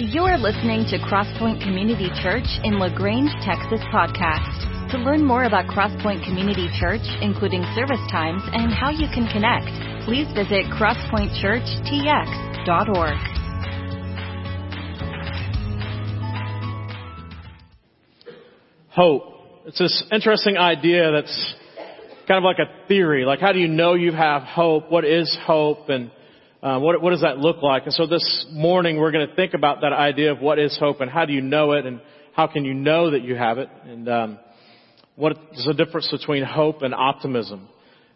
You're listening to Crosspoint Community Church in La Grange, Texas podcast. To learn more about Crosspoint Community Church, including service times and how you can connect, please visit crosspointchurchtx.org. Hope. It's this interesting idea that's kind of like a theory. Like, how do you know you have hope? What is hope? And uh, what, what does that look like? And so this morning we're going to think about that idea of what is hope and how do you know it and how can you know that you have it and um, what is the difference between hope and optimism?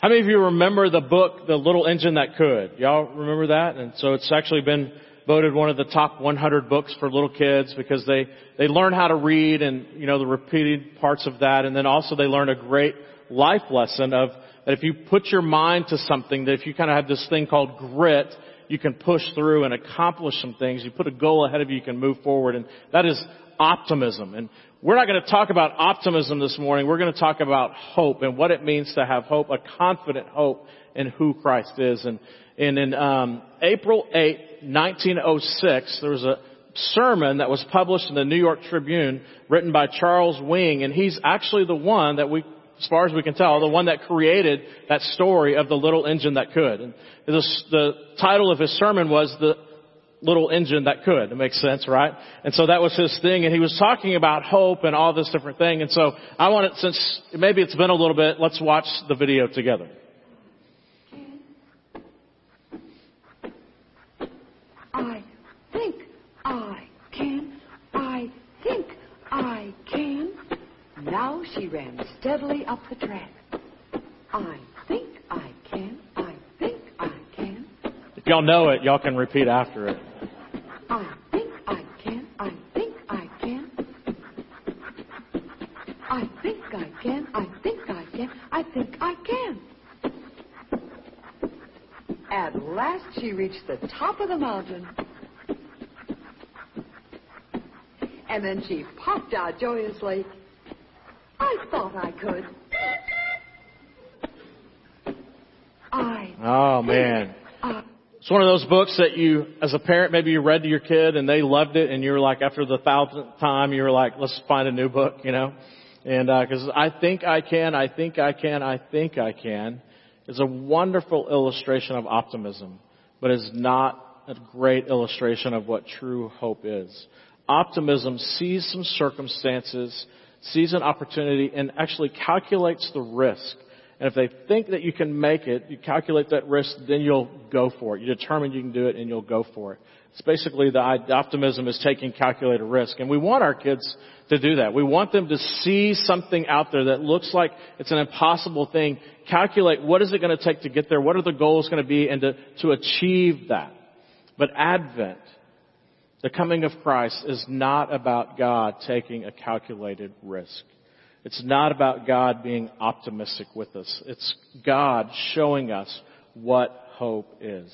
How many of you remember the book, The Little Engine That Could? Y'all remember that? And so it's actually been voted one of the top 100 books for little kids because they, they learn how to read and, you know, the repeated parts of that. And then also they learn a great life lesson of that if you put your mind to something, that if you kind of have this thing called grit, you can push through and accomplish some things. You put a goal ahead of you, you can move forward. And that is optimism. And we're not going to talk about optimism this morning. We're going to talk about hope and what it means to have hope, a confident hope in who Christ is. And, and in um, April 8, 1906, there was a sermon that was published in the New York Tribune written by Charles Wing, and he's actually the one that we as far as we can tell, the one that created that story of the little engine that could. And this, the title of his sermon was the little engine that could. It makes sense, right? And so that was his thing, and he was talking about hope and all this different thing. And so I wanted, since maybe it's been a little bit, let's watch the video together. I think I can. I think I can. Now she ran steadily up the track. I think I can. I think I can. If y'all know it, y'all can repeat after it. I think I can. I think I can. I think I can. I think I can. I think I can. At last she reached the top of the mountain. And then she popped out joyously. I could. I. Oh man. It's one of those books that you, as a parent, maybe you read to your kid and they loved it and you're like, after the thousandth time, you were like, let's find a new book, you know? And, uh, cause I think I can, I think I can, I think I can is a wonderful illustration of optimism, but is not a great illustration of what true hope is. Optimism sees some circumstances, sees an opportunity, and actually calculates the risk. And if they think that you can make it, you calculate that risk, then you'll go for it. You determine you can do it and you'll go for it. It's basically the optimism is taking calculated risk. And we want our kids to do that. We want them to see something out there that looks like it's an impossible thing. Calculate what is it going to take to get there? What are the goals going to be and to, to achieve that? But Advent, the coming of Christ is not about God taking a calculated risk. It's not about God being optimistic with us. It's God showing us what hope is.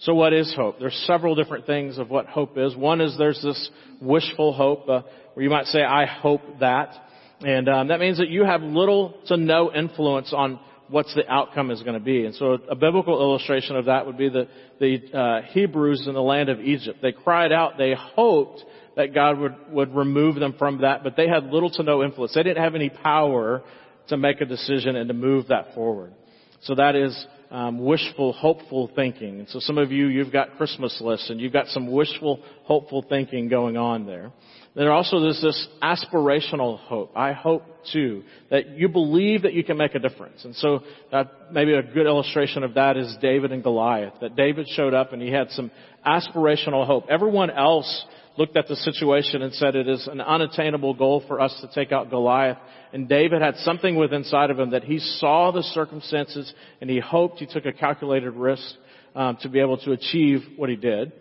So what is hope? There's several different things of what hope is. One is there's this wishful hope, uh, where you might say, I hope that. And um, that means that you have little to no influence on what's the outcome is going to be. And so a biblical illustration of that would be the, the uh, Hebrews in the land of Egypt. They cried out, they hoped that God would, would remove them from that, but they had little to no influence. They didn't have any power to make a decision and to move that forward. So that is um, wishful, hopeful thinking. And so some of you, you've got Christmas lists and you've got some wishful, hopeful thinking going on there. There also is this aspirational hope. I hope too that you believe that you can make a difference. And so that maybe a good illustration of that is David and Goliath. That David showed up and he had some aspirational hope. Everyone else looked at the situation and said it is an unattainable goal for us to take out Goliath. And David had something within inside of him that he saw the circumstances and he hoped he took a calculated risk um, to be able to achieve what he did.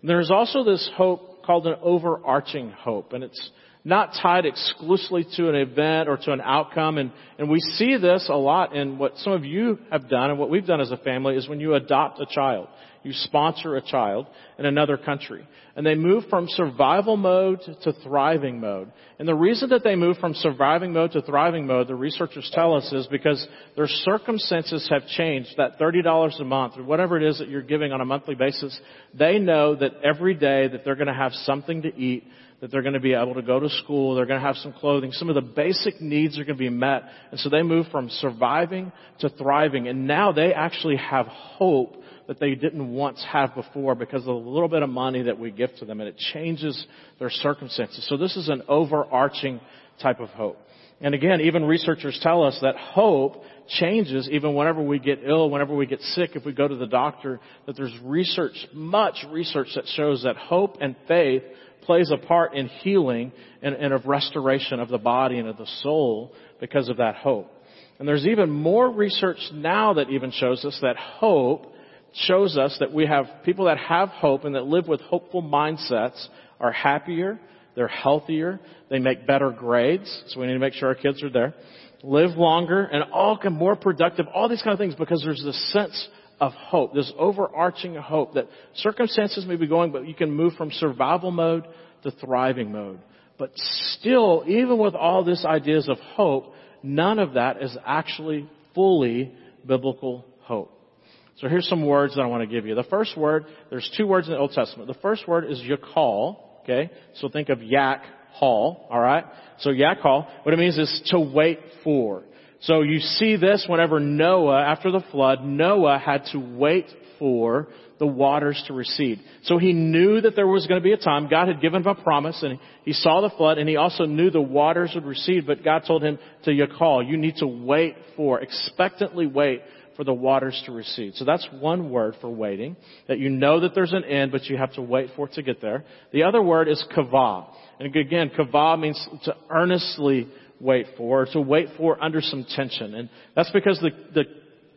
And there's also this hope called an overarching hope, and it's not tied exclusively to an event or to an outcome. And, and we see this a lot in what some of you have done and what we've done as a family is when you adopt a child. You sponsor a child in another country. And they move from survival mode to thriving mode. And the reason that they move from surviving mode to thriving mode, the researchers tell us, is because their circumstances have changed. That $30 a month or whatever it is that you're giving on a monthly basis, they know that every day that they're going to have something to eat, that they're going to be able to go to school, they're going to have some clothing, some of the basic needs are going to be met. And so they move from surviving to thriving. And now they actually have hope that they didn't once have before because of a little bit of money that we give to them and it changes their circumstances. So this is an overarching type of hope. And again, even researchers tell us that hope changes even whenever we get ill, whenever we get sick, if we go to the doctor, that there's research, much research that shows that hope and faith plays a part in healing and, and of restoration of the body and of the soul because of that hope. And there's even more research now that even shows us that hope shows us that we have people that have hope and that live with hopeful mindsets are happier, they're healthier, they make better grades, so we need to make sure our kids are there, live longer, and all can more productive, all these kind of things because there's this sense of hope, this overarching hope that circumstances may be going, but you can move from survival mode to thriving mode. But still, even with all these ideas of hope, none of that is actually fully biblical hope. So here's some words that I want to give you. The first word, there's two words in the Old Testament. The first word is yakal, okay? So think of yak, hall, alright? So yak what it means is to wait for. So you see this whenever Noah, after the flood, Noah had to wait for the waters to recede. So he knew that there was going to be a time. God had given him a promise and he saw the flood and he also knew the waters would recede, but God told him to yakal. You need to wait for, expectantly wait for the waters to recede. So that's one word for waiting, that you know that there's an end, but you have to wait for it to get there. The other word is kavah. And again, kavah means to earnestly wait for, or to wait for under some tension. And that's because the, the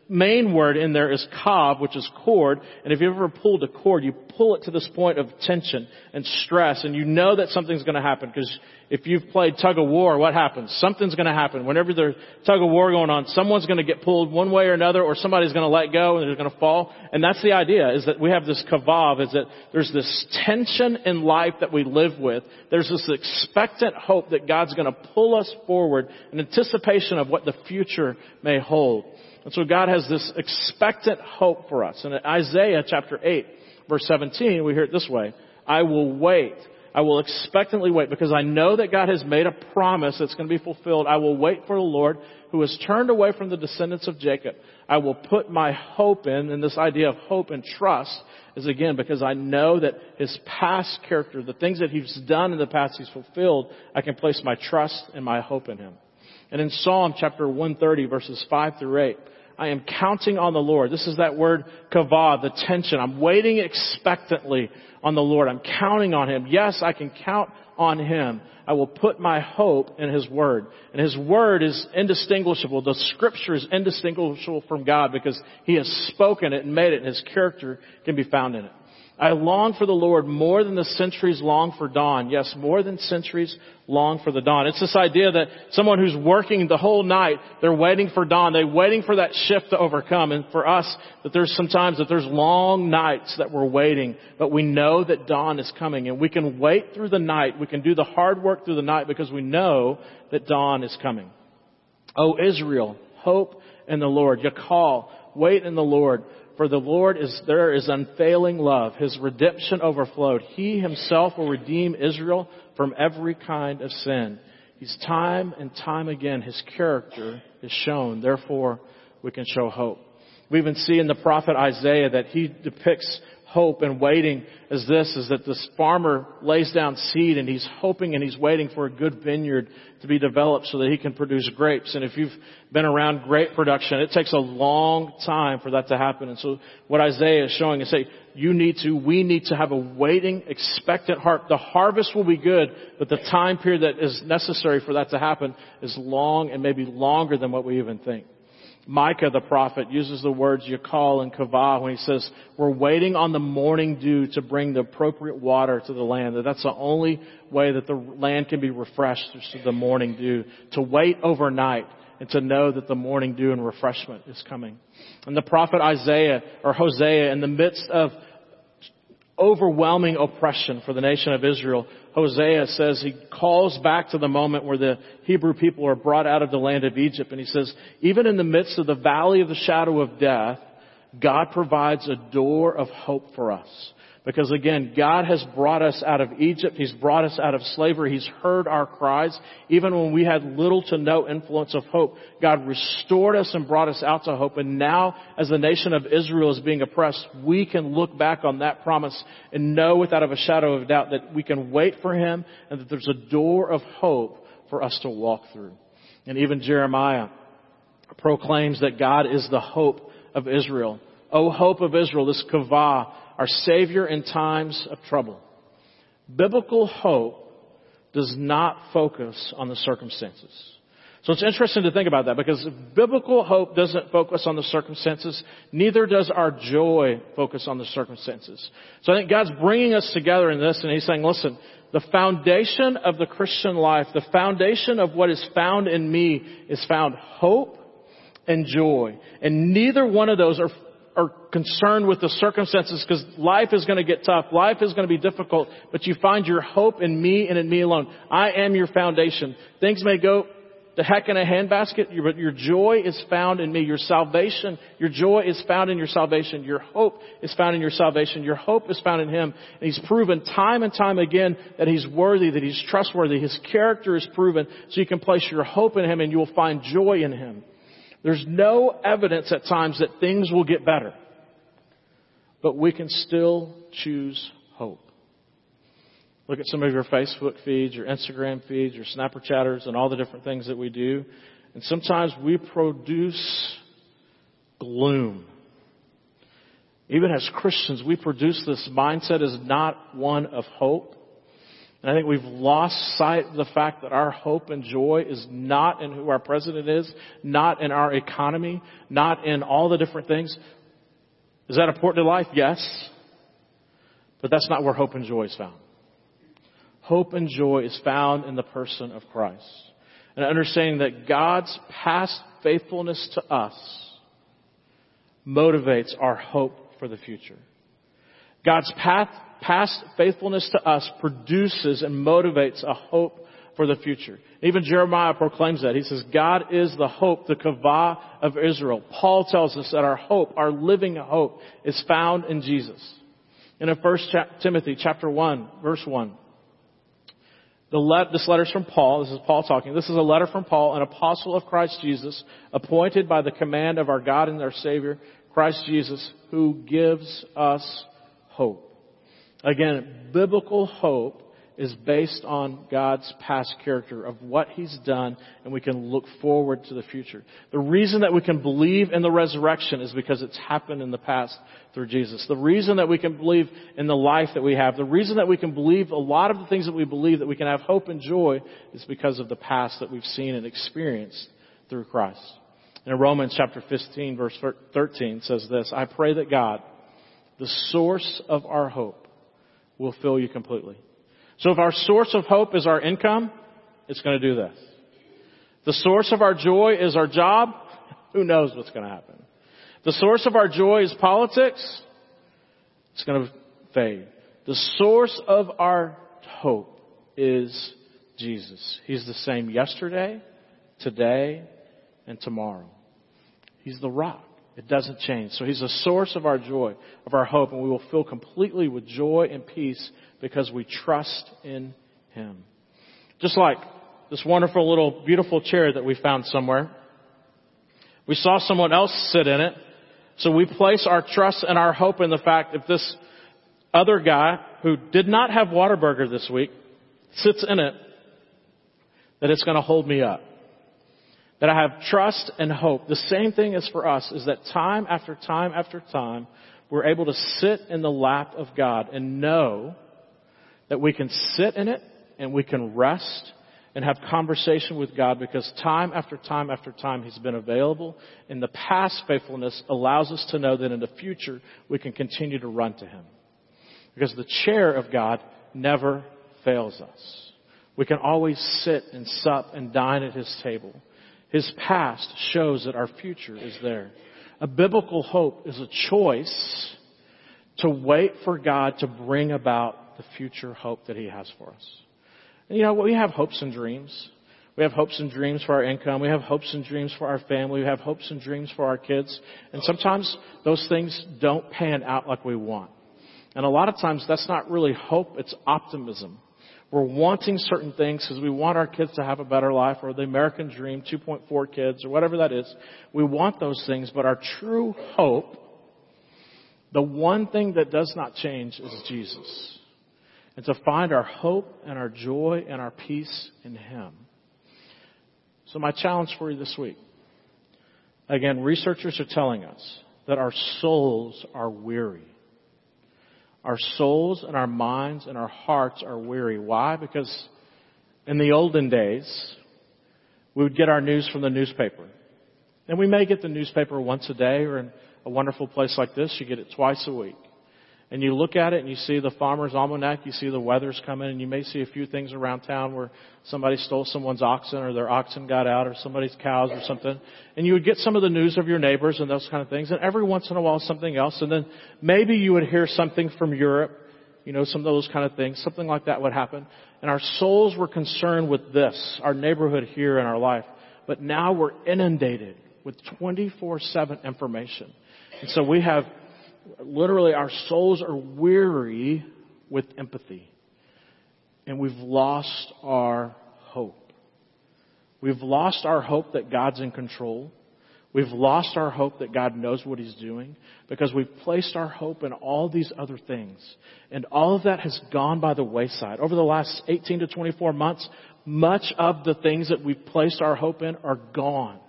main word in there is kav, which is cord. And if you ever pulled a cord, you pull it to this point of tension and stress, and you know that something's going to happen because if you've played tug of war, what happens? Something's going to happen. Whenever there's tug of war going on, someone's going to get pulled one way or another, or somebody's going to let go and they're going to fall. And that's the idea: is that we have this kavah, is that there's this tension in life that we live with. There's this expectant hope that God's going to pull us forward in anticipation of what the future may hold. And so God has this expectant hope for us. And in Isaiah chapter 8, verse 17, we hear it this way. I will wait. I will expectantly wait because I know that God has made a promise that's going to be fulfilled. I will wait for the Lord who has turned away from the descendants of Jacob. I will put my hope in, and this idea of hope and trust is again because I know that his past character, the things that he's done in the past he's fulfilled, I can place my trust and my hope in him. And in Psalm chapter 130 verses 5 through 8, I am counting on the Lord. This is that word kavah, the tension. I'm waiting expectantly on the Lord. I'm counting on Him. Yes, I can count on Him. I will put my hope in His Word. And His Word is indistinguishable. The Scripture is indistinguishable from God because He has spoken it and made it and His character can be found in it. I long for the Lord more than the centuries long for dawn. Yes, more than centuries long for the dawn. It's this idea that someone who's working the whole night, they're waiting for dawn. They're waiting for that shift to overcome. And for us, that there's sometimes that there's long nights that we're waiting, but we know that dawn is coming and we can wait through the night. We can do the hard work through the night because we know that dawn is coming. O Israel, hope in the Lord. Yakal, wait in the Lord. For the Lord is, there is unfailing love. His redemption overflowed. He himself will redeem Israel from every kind of sin. He's time and time again, his character is shown. Therefore, we can show hope. We even see in the prophet Isaiah that he depicts hope and waiting as this, is that this farmer lays down seed and he's hoping and he's waiting for a good vineyard to be developed so that he can produce grapes. And if you've been around grape production, it takes a long time for that to happen. And so what Isaiah is showing is say, you need to, we need to have a waiting, expectant heart. The harvest will be good, but the time period that is necessary for that to happen is long and maybe longer than what we even think. Micah the prophet uses the words yakal and kavah when he says, we're waiting on the morning dew to bring the appropriate water to the land. That that's the only way that the land can be refreshed is through the morning dew. To wait overnight and to know that the morning dew and refreshment is coming. And the prophet Isaiah or Hosea in the midst of overwhelming oppression for the nation of Israel, Hosea says he calls back to the moment where the Hebrew people are brought out of the land of Egypt and he says, even in the midst of the valley of the shadow of death, God provides a door of hope for us. Because again, God has brought us out of Egypt. He's brought us out of slavery. He's heard our cries. Even when we had little to no influence of hope, God restored us and brought us out to hope. And now, as the nation of Israel is being oppressed, we can look back on that promise and know without a shadow of doubt that we can wait for Him and that there's a door of hope for us to walk through. And even Jeremiah proclaims that God is the hope of Israel. O hope of Israel, this kavah, our Savior in times of trouble. Biblical hope does not focus on the circumstances. So it's interesting to think about that because biblical hope doesn't focus on the circumstances, neither does our joy focus on the circumstances. So I think God's bringing us together in this and He's saying, listen, the foundation of the Christian life, the foundation of what is found in me is found hope and joy. And neither one of those are are concerned with the circumstances because life is going to get tough. Life is going to be difficult, but you find your hope in me and in me alone. I am your foundation. Things may go to heck in a handbasket, but your joy is found in me. Your salvation, your joy is found in your salvation. Your hope is found in your salvation. Your hope is found in Him. And He's proven time and time again that He's worthy, that He's trustworthy. His character is proven. So you can place your hope in Him and you will find joy in Him. There's no evidence at times that things will get better. But we can still choose hope. Look at some of your Facebook feeds, your Instagram feeds, your Snapper chatters, and all the different things that we do. And sometimes we produce gloom. Even as Christians, we produce this mindset as not one of hope. And I think we've lost sight of the fact that our hope and joy is not in who our president is, not in our economy, not in all the different things. Is that important to life? Yes. But that's not where hope and joy is found. Hope and joy is found in the person of Christ. And understanding that God's past faithfulness to us motivates our hope for the future. God's path past faithfulness to us produces and motivates a hope for the future. Even Jeremiah proclaims that. He says, God is the hope, the kavah of Israel. Paul tells us that our hope, our living hope, is found in Jesus. In 1 Timothy chapter 1, verse 1, the this letter is from Paul. This is Paul talking. This is a letter from Paul, an apostle of Christ Jesus, appointed by the command of our God and our Savior, Christ Jesus, who gives us hope Again, biblical hope is based on God's past character of what He's done and we can look forward to the future. The reason that we can believe in the resurrection is because it's happened in the past through Jesus. The reason that we can believe in the life that we have, the reason that we can believe a lot of the things that we believe that we can have hope and joy is because of the past that we've seen and experienced through Christ. In Romans chapter 15 verse 13 says this, I pray that God, the source of our hope, will fill you completely. So if our source of hope is our income, it's going to do this. The source of our joy is our job, who knows what's going to happen. The source of our joy is politics, it's going to fade. The source of our hope is Jesus. He's the same yesterday, today, and tomorrow. He's the rock. It doesn't change. So He's the source of our joy, of our hope, and we will fill completely with joy and peace because we trust in Him. Just like this wonderful little beautiful chair that we found somewhere. We saw someone else sit in it, so we place our trust and our hope in the fact if this other guy who did not have Whataburger this week sits in it, that it's going to hold me up that I have trust and hope. The same thing is for us is that time after time after time, we're able to sit in the lap of God and know that we can sit in it and we can rest and have conversation with God because time after time after time He's been available. And the past faithfulness allows us to know that in the future we can continue to run to Him. Because the chair of God never fails us. We can always sit and sup and dine at His table. His past shows that our future is there. A biblical hope is a choice to wait for God to bring about the future hope that He has for us. And you know, we have hopes and dreams. We have hopes and dreams for our income. We have hopes and dreams for our family. We have hopes and dreams for our kids. And sometimes those things don't pan out like we want. And a lot of times that's not really hope, it's optimism. We're wanting certain things because we want our kids to have a better life or the American dream, 2.4 kids or whatever that is. We want those things, but our true hope, the one thing that does not change is Jesus. And to find our hope and our joy and our peace in Him. So my challenge for you this week. Again, researchers are telling us that our souls are weary. Our souls and our minds and our hearts are weary. Why? Because in the olden days, we would get our news from the newspaper. And we may get the newspaper once a day or in a wonderful place like this, you get it twice a week and you look at it and you see the farmer's almanac, you see the weather's coming, and you may see a few things around town where somebody stole someone's oxen or their oxen got out or somebody's cows or something. And you would get some of the news of your neighbors and those kind of things. And every once in a while something else. And then maybe you would hear something from Europe, you know, some of those kind of things. Something like that would happen. And our souls were concerned with this, our neighborhood here in our life. But now we're inundated with 24-7 information. And so we have literally our souls are weary with empathy. And we've lost our hope. We've lost our hope that God's in control. We've lost our hope that God knows what He's doing because we've placed our hope in all these other things. And all of that has gone by the wayside. Over the last 18 to 24 months, much of the things that we've placed our hope in are gone.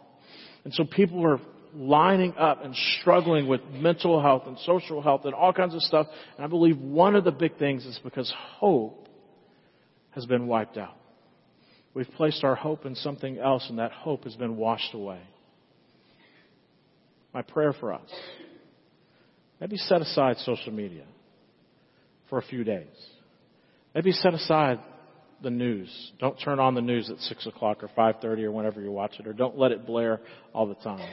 And so people are lining up and struggling with mental health and social health and all kinds of stuff. And I believe one of the big things is because hope has been wiped out. We've placed our hope in something else and that hope has been washed away. My prayer for us, maybe set aside social media for a few days. Maybe set aside the news. Don't turn on the news at 6 o'clock or 5.30 or whenever you watch it, or don't let it blare all the time.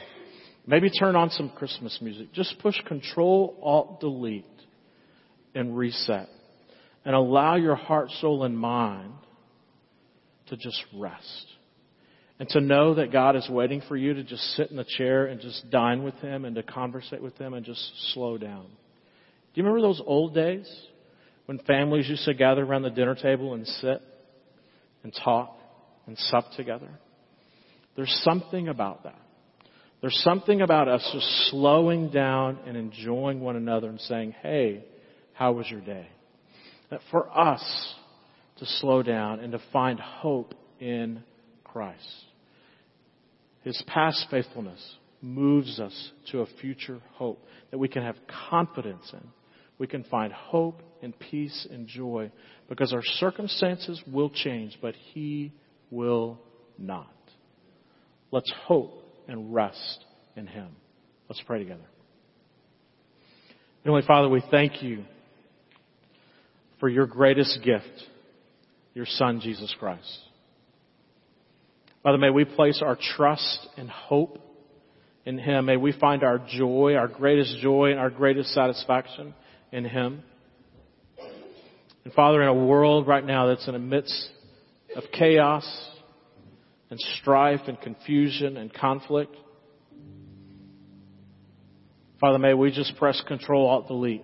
Maybe turn on some Christmas music. Just push Control Alt Delete and reset. And allow your heart, soul, and mind to just rest. And to know that God is waiting for you to just sit in the chair and just dine with Him and to conversate with Him and just slow down. Do you remember those old days when families used to gather around the dinner table and sit and talk and sup together? There's something about that. There's something about us just slowing down and enjoying one another and saying, hey, how was your day? That for us to slow down and to find hope in Christ. His past faithfulness moves us to a future hope that we can have confidence in. We can find hope and peace and joy because our circumstances will change, but He will not. Let's hope and rest in Him. Let's pray together. Heavenly Father, we thank you for your greatest gift, your Son, Jesus Christ. Father, may we place our trust and hope in Him. May we find our joy, our greatest joy, and our greatest satisfaction in Him. And Father, in a world right now that's in the midst of chaos and strife and confusion and conflict. Father, may we just press control alt delete.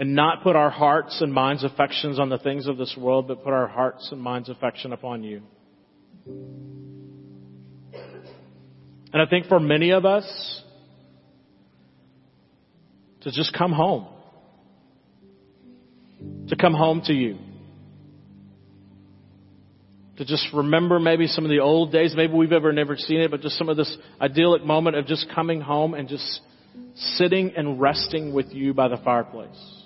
And not put our hearts and minds affections on the things of this world, but put our hearts and minds affection upon you. And I think for many of us, to just come home. To come home to you to just remember maybe some of the old days. Maybe we've ever never seen it, but just some of this idyllic moment of just coming home and just sitting and resting with you by the fireplace.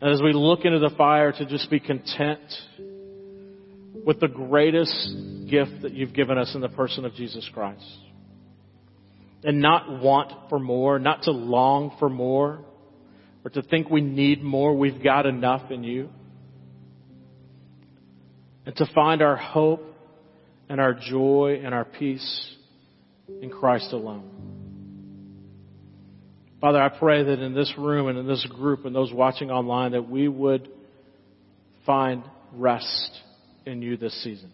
And as we look into the fire to just be content with the greatest gift that you've given us in the person of Jesus Christ. And not want for more, not to long for more, or to think we need more. We've got enough in you. And to find our hope and our joy and our peace in Christ alone. Father, I pray that in this room and in this group and those watching online that we would find rest in you this season.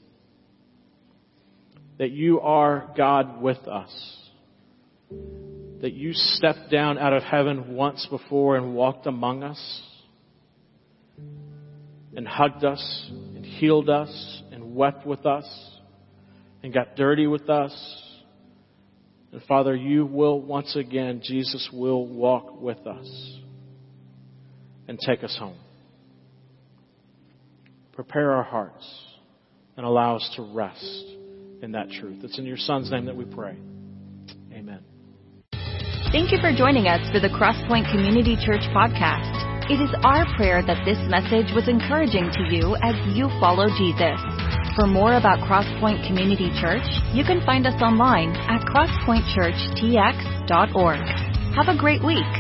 That you are God with us. That you stepped down out of heaven once before and walked among us and hugged us healed us and wept with us and got dirty with us. And Father, you will once again, Jesus will walk with us and take us home. Prepare our hearts and allow us to rest in that truth. It's in your Son's name that we pray. Amen. Thank you for joining us for the Crosspoint Community Church podcast. It is our prayer that this message was encouraging to you as you follow Jesus. For more about Crosspoint Community Church, you can find us online at crosspointchurchtx.org. Have a great week.